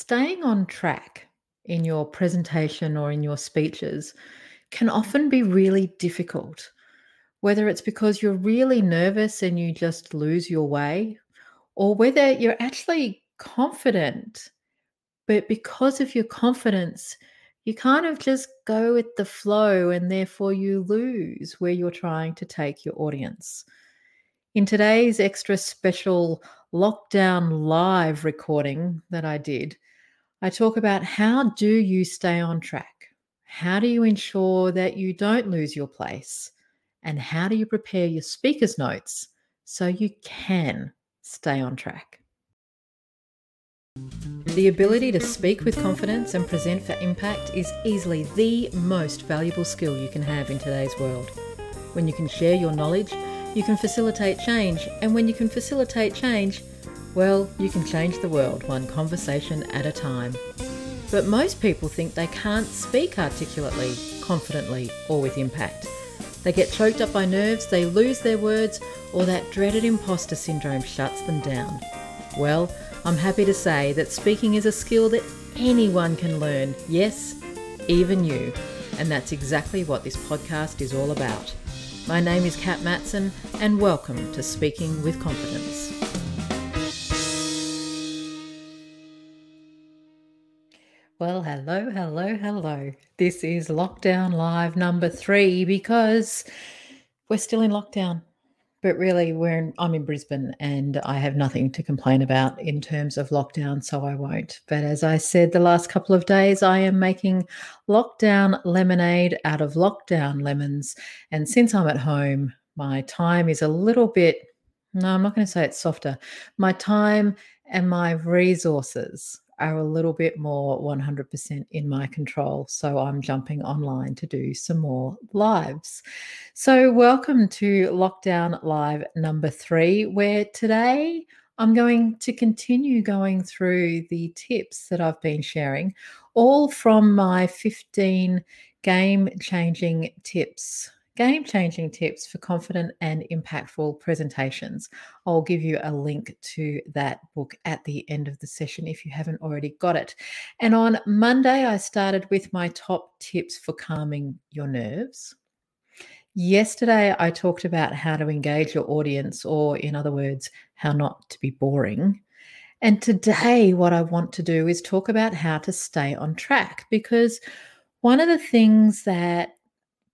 staying on track in your presentation or in your speeches can often be really difficult. Whether it's because you're really nervous and you just lose your way, or whether you're actually confident, but because of your confidence, you kind of just go with the flow and therefore you lose where you're trying to take your audience. In today's extra special lockdown live recording that I did, I talk about how do you stay on track? How do you ensure that you don't lose your place? And how do you prepare your speaker's notes so you can stay on track? The ability to speak with confidence and present for impact is easily the most valuable skill you can have in today's world. When you can share your knowledge, you can facilitate change, and when you can facilitate change, well, you can change the world one conversation at a time. But most people think they can't speak articulately, confidently, or with impact. They get choked up by nerves, they lose their words, or that dreaded imposter syndrome shuts them down. Well, I'm happy to say that speaking is a skill that anyone can learn, yes, even you. And that's exactly what this podcast is all about. My name is Kat Matson, and welcome to Speaking with Confidence. Hello, hello, hello. This is lockdown live number three because we're still in lockdown. But really, we're in, I'm in Brisbane and I have nothing to complain about in terms of lockdown, so I won't. But as I said the last couple of days, I am making lockdown lemonade out of lockdown lemons. And since I'm at home, my time is a little bit, no, I'm not going to say it's softer. My time and my resources are a little bit more 100% in my control. So I'm jumping online to do some more lives. So, welcome to Lockdown Live number three, where today I'm going to continue going through the tips that I've been sharing, all from my 15 game changing tips game changing tips for confident and impactful presentations. I'll give you a link to that book at the end of the session if you haven't already got it. And on Monday, I started with my top tips for calming your nerves. Yesterday, I talked about how to engage your audience, or in other words, how not to be boring. And today, what I want to do is talk about how to stay on track because one of the things that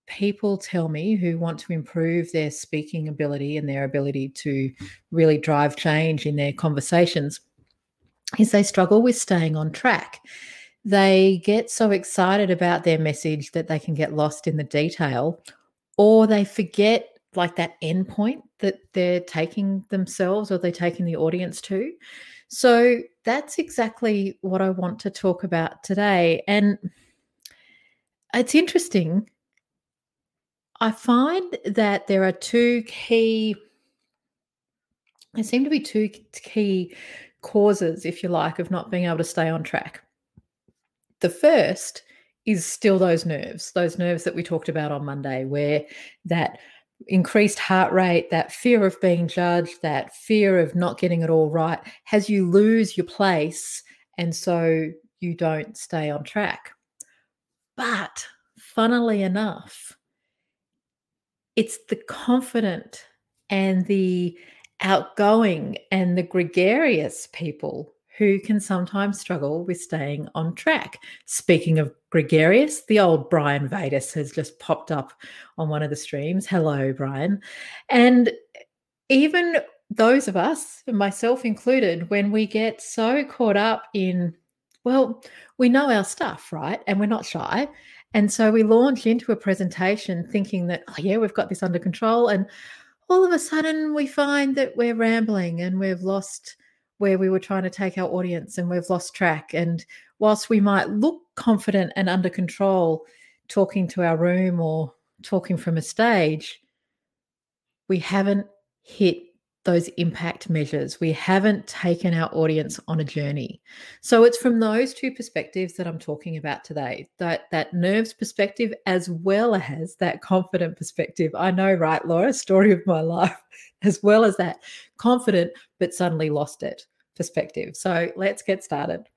people tell me who want to improve their speaking ability and their ability to really drive change in their conversations is they struggle with staying on track. They get so excited about their message that they can get lost in the detail, or they forget like that end point that they're taking themselves or they're taking the audience to. So that's exactly what I want to talk about today. And it's interesting I find that there are two key, there seem to be two key causes, if you like, of not being able to stay on track. The first is still those nerves, those nerves that we talked about on Monday, where that increased heart rate, that fear of being judged, that fear of not getting it all right, has you lose your place. And so you don't stay on track. But funnily enough, it's the confident and the outgoing and the gregarious people who can sometimes struggle with staying on track. Speaking of gregarious, the old Brian Vadas has just popped up on one of the streams. Hello, Brian. And even those of us, myself included, when we get so caught up in, well, we know our stuff, right? And we're not shy. And so we launch into a presentation thinking that, oh, yeah, we've got this under control. And all of a sudden we find that we're rambling and we've lost where we were trying to take our audience and we've lost track. And whilst we might look confident and under control talking to our room or talking from a stage, we haven't hit those impact measures. We haven't taken our audience on a journey. So it's from those two perspectives that I'm talking about today. That that nerves perspective as well as that confident perspective. I know, right, Laura, story of my life, as well as that confident but suddenly lost it perspective. So let's get started.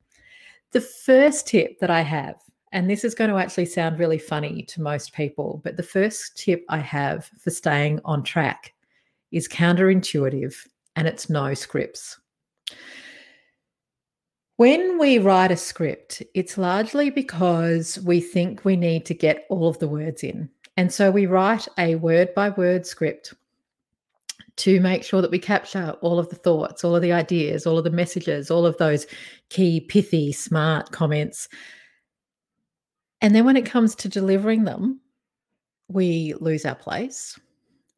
The first tip that I have, and this is going to actually sound really funny to most people, but the first tip I have for staying on track is counterintuitive and it's no scripts. When we write a script, it's largely because we think we need to get all of the words in. And so we write a word by word script to make sure that we capture all of the thoughts, all of the ideas, all of the messages, all of those key, pithy, smart comments. And then when it comes to delivering them, we lose our place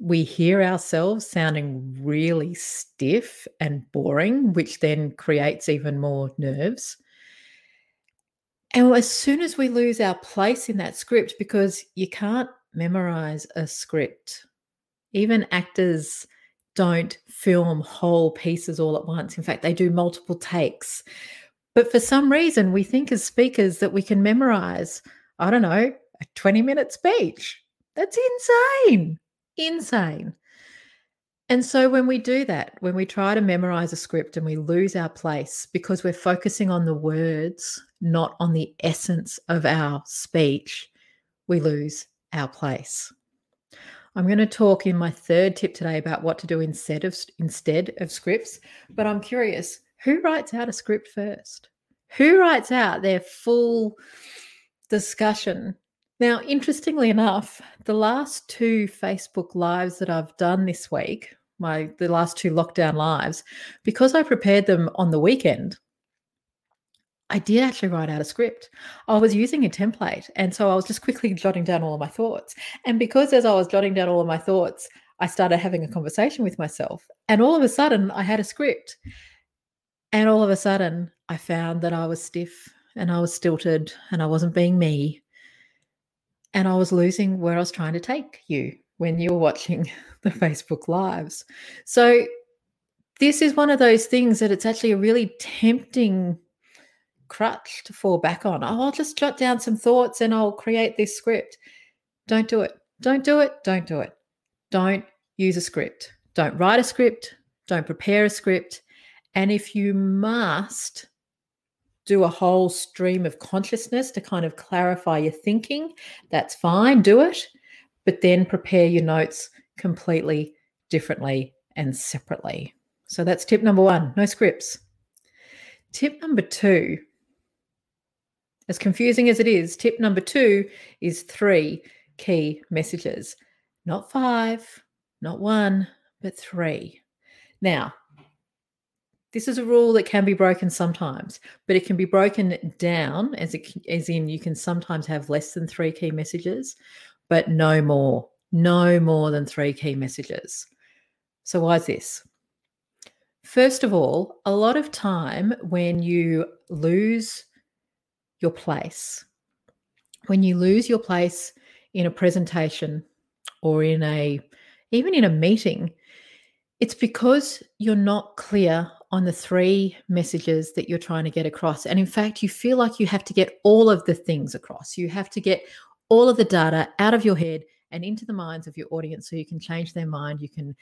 we hear ourselves sounding really stiff and boring, which then creates even more nerves. And as soon as we lose our place in that script, because you can't memorize a script, even actors don't film whole pieces all at once. In fact, they do multiple takes. But for some reason, we think as speakers that we can memorize, I don't know, a 20 minute speech. That's insane insane. And so when we do that, when we try to memorize a script and we lose our place because we're focusing on the words, not on the essence of our speech, we lose our place. I'm going to talk in my third tip today about what to do instead of instead of scripts, but I'm curious, who writes out a script first? Who writes out their full discussion now, interestingly enough, the last two Facebook lives that I've done this week, my the last two lockdown lives, because I prepared them on the weekend, I did actually write out a script. I was using a template. And so I was just quickly jotting down all of my thoughts. And because as I was jotting down all of my thoughts, I started having a conversation with myself. And all of a sudden, I had a script. And all of a sudden, I found that I was stiff and I was stilted and I wasn't being me and I was losing where I was trying to take you when you were watching the Facebook Lives. So, this is one of those things that it's actually a really tempting crutch to fall back on. Oh, I'll just jot down some thoughts and I'll create this script. Don't do it. Don't do it. Don't do it. Don't use a script. Don't write a script. Don't prepare a script. And if you must, do a whole stream of consciousness to kind of clarify your thinking, that's fine, do it. But then prepare your notes completely differently and separately. So that's tip number one no scripts. Tip number two, as confusing as it is, tip number two is three key messages, not five, not one, but three. Now, this is a rule that can be broken sometimes, but it can be broken down as it, as in you can sometimes have less than three key messages, but no more, no more than three key messages. So why is this? First of all, a lot of time when you lose your place, when you lose your place in a presentation or in a even in a meeting, it's because you're not clear on the three messages that you're trying to get across. And in fact, you feel like you have to get all of the things across. You have to get all of the data out of your head and into the minds of your audience so you can change their mind. You can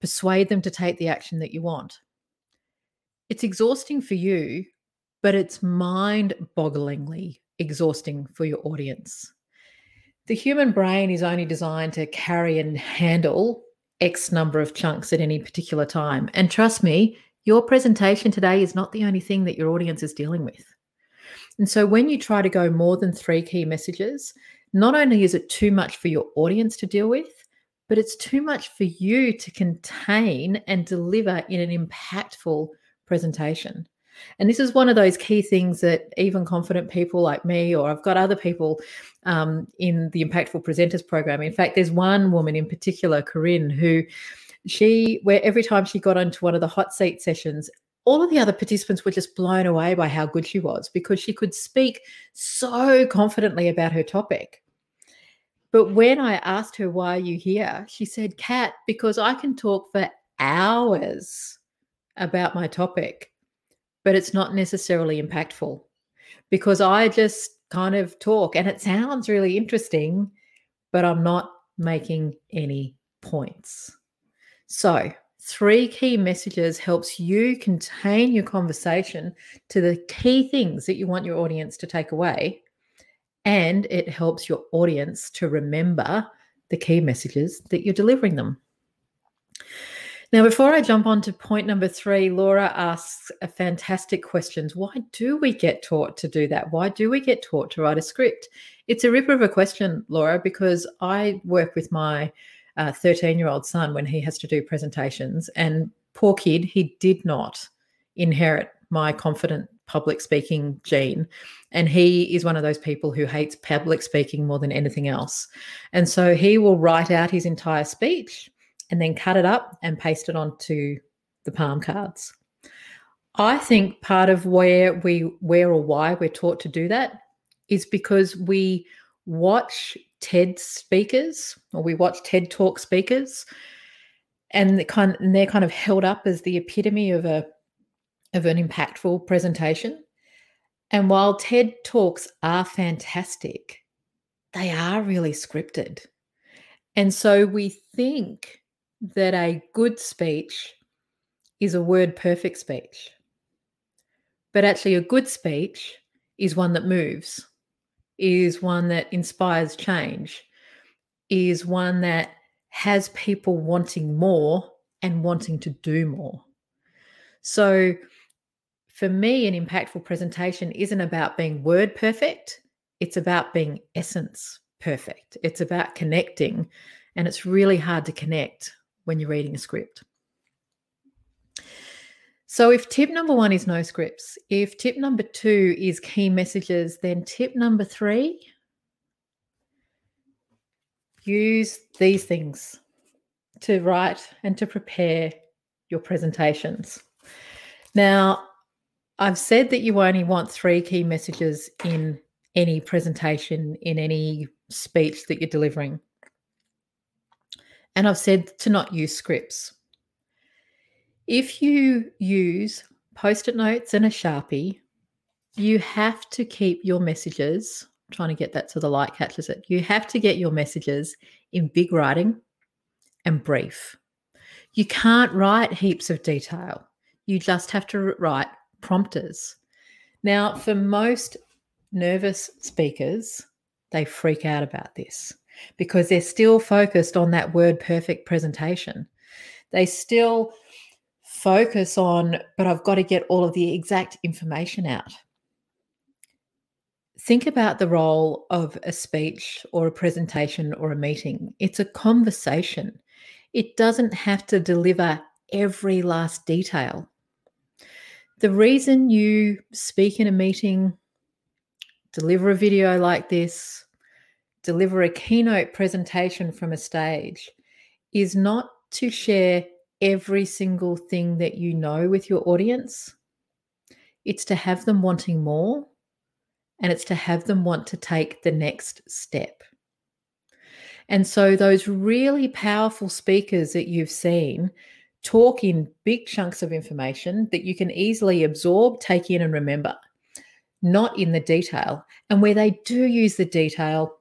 persuade them to take the action that you want. It's exhausting for you, but it's mind bogglingly exhausting for your audience. The human brain is only designed to carry and handle X number of chunks at any particular time. And trust me, your presentation today is not the only thing that your audience is dealing with. And so when you try to go more than three key messages, not only is it too much for your audience to deal with, but it's too much for you to contain and deliver in an impactful presentation. And this is one of those key things that even confident people like me, or I've got other people um, in the Impactful Presenters program. In fact, there's one woman in particular, Corinne, who she where every time she got onto one of the hot seat sessions all of the other participants were just blown away by how good she was because she could speak so confidently about her topic. But when i asked her why are you here? she said kat because i can talk for hours about my topic but it's not necessarily impactful because i just kind of talk and it sounds really interesting but i'm not making any points so, three key messages helps you contain your conversation to the key things that you want your audience to take away. And it helps your audience to remember the key messages that you're delivering them. Now, before I jump on to point number three, Laura asks a fantastic question. Why do we get taught to do that? Why do we get taught to write a script? It's a ripper of a question, Laura, because I work with my 13 uh, year old son when he has to do presentations. And poor kid, he did not inherit my confident public speaking gene. And he is one of those people who hates public speaking more than anything else. And so he will write out his entire speech and then cut it up and paste it onto the palm cards. I think part of where we where or why we're taught to do that is because we watch TED speakers or we watch TED Talk speakers and the kind and they're kind of held up as the epitome of a of an impactful presentation. And while TED Talks are fantastic, they are really scripted. And so we think that a good speech is a word perfect speech. But actually, a good speech is one that moves, is one that inspires change, is one that has people wanting more and wanting to do more. So, for me, an impactful presentation isn't about being word perfect, it's about being essence perfect. It's about connecting, and it's really hard to connect when you're reading a script. So, if tip number one is no scripts, if tip number two is key messages, then tip number three use these things to write and to prepare your presentations. Now, I've said that you only want three key messages in any presentation, in any speech that you're delivering. And I've said to not use scripts. If you use post it notes and a Sharpie, you have to keep your messages. I'm trying to get that so the light catches it. You have to get your messages in big writing and brief. You can't write heaps of detail. You just have to write prompters. Now, for most nervous speakers, they freak out about this because they're still focused on that word perfect presentation. They still focus on, but I've got to get all of the exact information out. Think about the role of a speech or a presentation or a meeting. It's a conversation. It doesn't have to deliver every last detail. The reason you speak in a meeting, deliver a video like this, deliver a keynote presentation from a stage is not to share every single thing that you know with your audience. It's to have them wanting more and it's to have them want to take the next step. And so, those really powerful speakers that you've seen talk in big chunks of information that you can easily absorb, take in, and remember, not in the detail. And where they do use the detail,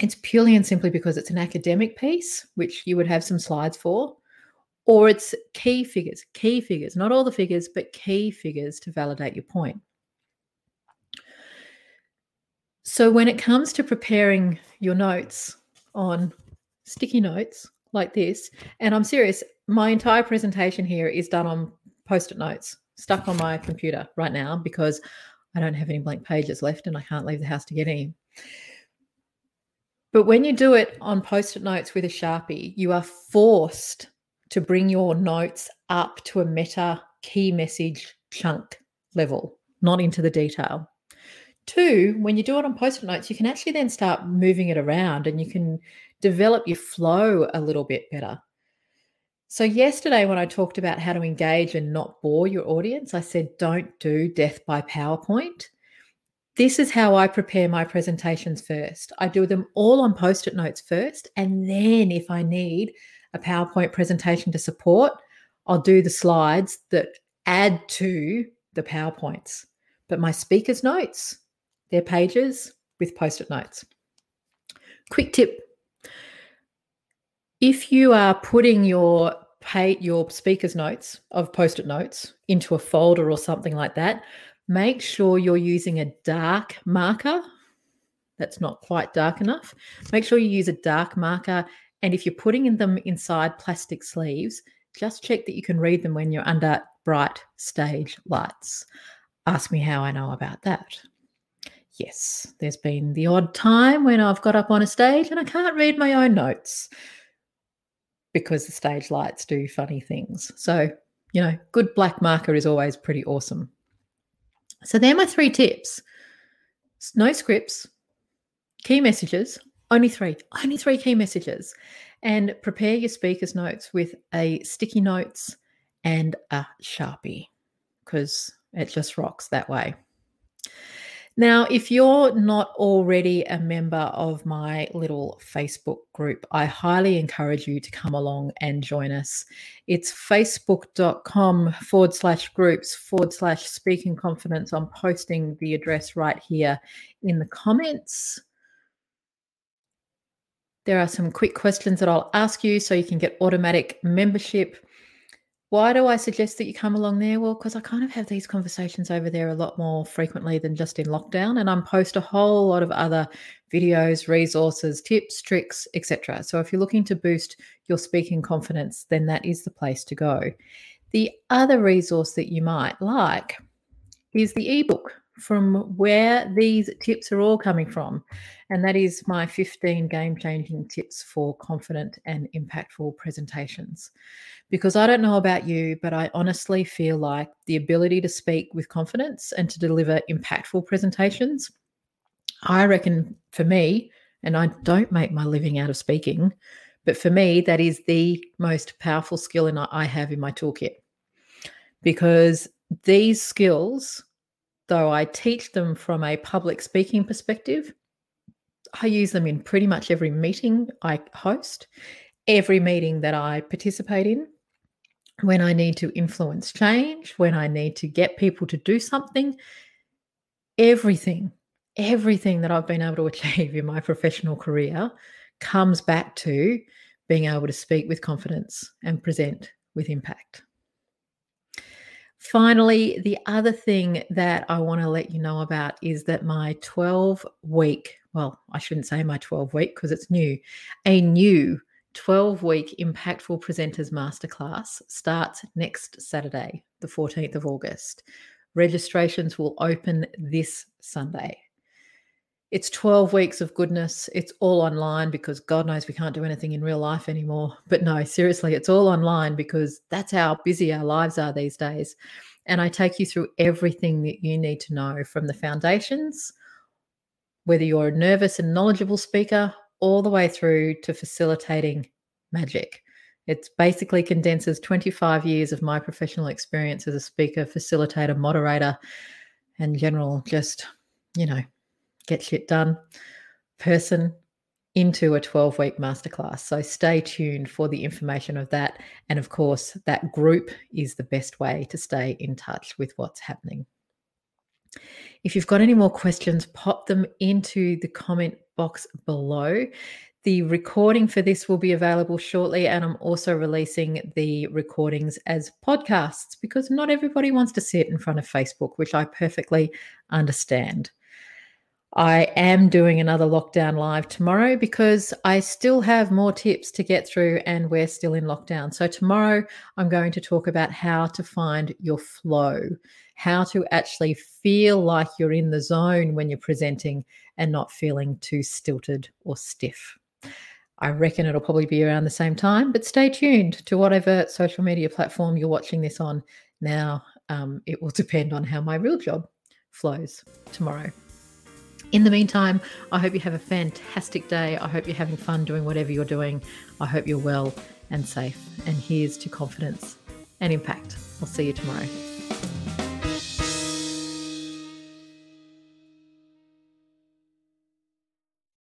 it's purely and simply because it's an academic piece, which you would have some slides for, or it's key figures, key figures, not all the figures, but key figures to validate your point. So when it comes to preparing your notes on sticky notes like this, and I'm serious, my entire presentation here is done on post it notes stuck on my computer right now because I don't have any blank pages left and I can't leave the house to get any. But when you do it on post it notes with a Sharpie, you are forced to bring your notes up to a meta key message chunk level, not into the detail. Two, when you do it on post it notes, you can actually then start moving it around and you can develop your flow a little bit better. So, yesterday, when I talked about how to engage and not bore your audience, I said don't do death by PowerPoint. This is how I prepare my presentations first. I do them all on post it notes first. And then, if I need a PowerPoint presentation to support, I'll do the slides that add to the PowerPoints. But my speaker's notes, they're pages with post it notes. Quick tip if you are putting your pay your speaker's notes of post-it notes into a folder or something like that, make sure you're using a dark marker. That's not quite dark enough. Make sure you use a dark marker. And if you're putting them inside plastic sleeves, just check that you can read them when you're under bright stage lights. Ask me how I know about that. Yes, there's been the odd time when I've got up on a stage and I can't read my own notes because the stage lights do funny things. So, you know, good black marker is always pretty awesome. So, they're my three tips no scripts, key messages, only three, only three key messages. And prepare your speaker's notes with a sticky notes and a Sharpie because it just rocks that way. Now, if you're not already a member of my little Facebook group, I highly encourage you to come along and join us. It's facebook.com forward slash groups forward slash speaking confidence. I'm posting the address right here in the comments. There are some quick questions that I'll ask you so you can get automatic membership. Why do I suggest that you come along there? Well, because I kind of have these conversations over there a lot more frequently than just in lockdown, and I'm post a whole lot of other videos, resources, tips, tricks, etc. So if you're looking to boost your speaking confidence, then that is the place to go. The other resource that you might like is the ebook from where these tips are all coming from. And that is my 15 game changing tips for confident and impactful presentations. Because I don't know about you, but I honestly feel like the ability to speak with confidence and to deliver impactful presentations, I reckon for me, and I don't make my living out of speaking, but for me, that is the most powerful skill I have in my toolkit. Because these skills though I teach them from a public speaking perspective, I use them in pretty much every meeting I host, every meeting that I participate in. When I need to influence change, when I need to get people to do something, everything, everything that I've been able to achieve in my professional career comes back to being able to speak with confidence and present with impact. Finally, the other thing that I want to let you know about is that my 12 week, well, I shouldn't say my 12 week because it's new, a new 12 week Impactful Presenters Masterclass starts next Saturday, the 14th of August. Registrations will open this Sunday. It's 12 weeks of goodness. It's all online because God knows we can't do anything in real life anymore. But no, seriously, it's all online because that's how busy our lives are these days. And I take you through everything that you need to know from the foundations, whether you're a nervous and knowledgeable speaker, all the way through to facilitating magic. It basically condenses 25 years of my professional experience as a speaker, facilitator, moderator, and general just, you know, get shit done person into a 12 week masterclass. So stay tuned for the information of that. And of course, that group is the best way to stay in touch with what's happening. If you've got any more questions, pop them into the comment box below. The recording for this will be available shortly, and I'm also releasing the recordings as podcasts because not everybody wants to sit in front of Facebook, which I perfectly understand. I am doing another lockdown live tomorrow because I still have more tips to get through and we're still in lockdown. So, tomorrow I'm going to talk about how to find your flow, how to actually feel like you're in the zone when you're presenting and not feeling too stilted or stiff. I reckon it'll probably be around the same time, but stay tuned to whatever social media platform you're watching this on. Now, um, it will depend on how my real job flows tomorrow. In the meantime, I hope you have a fantastic day. I hope you're having fun doing whatever you're doing. I hope you're well and safe. And here's to confidence and impact. I'll see you tomorrow.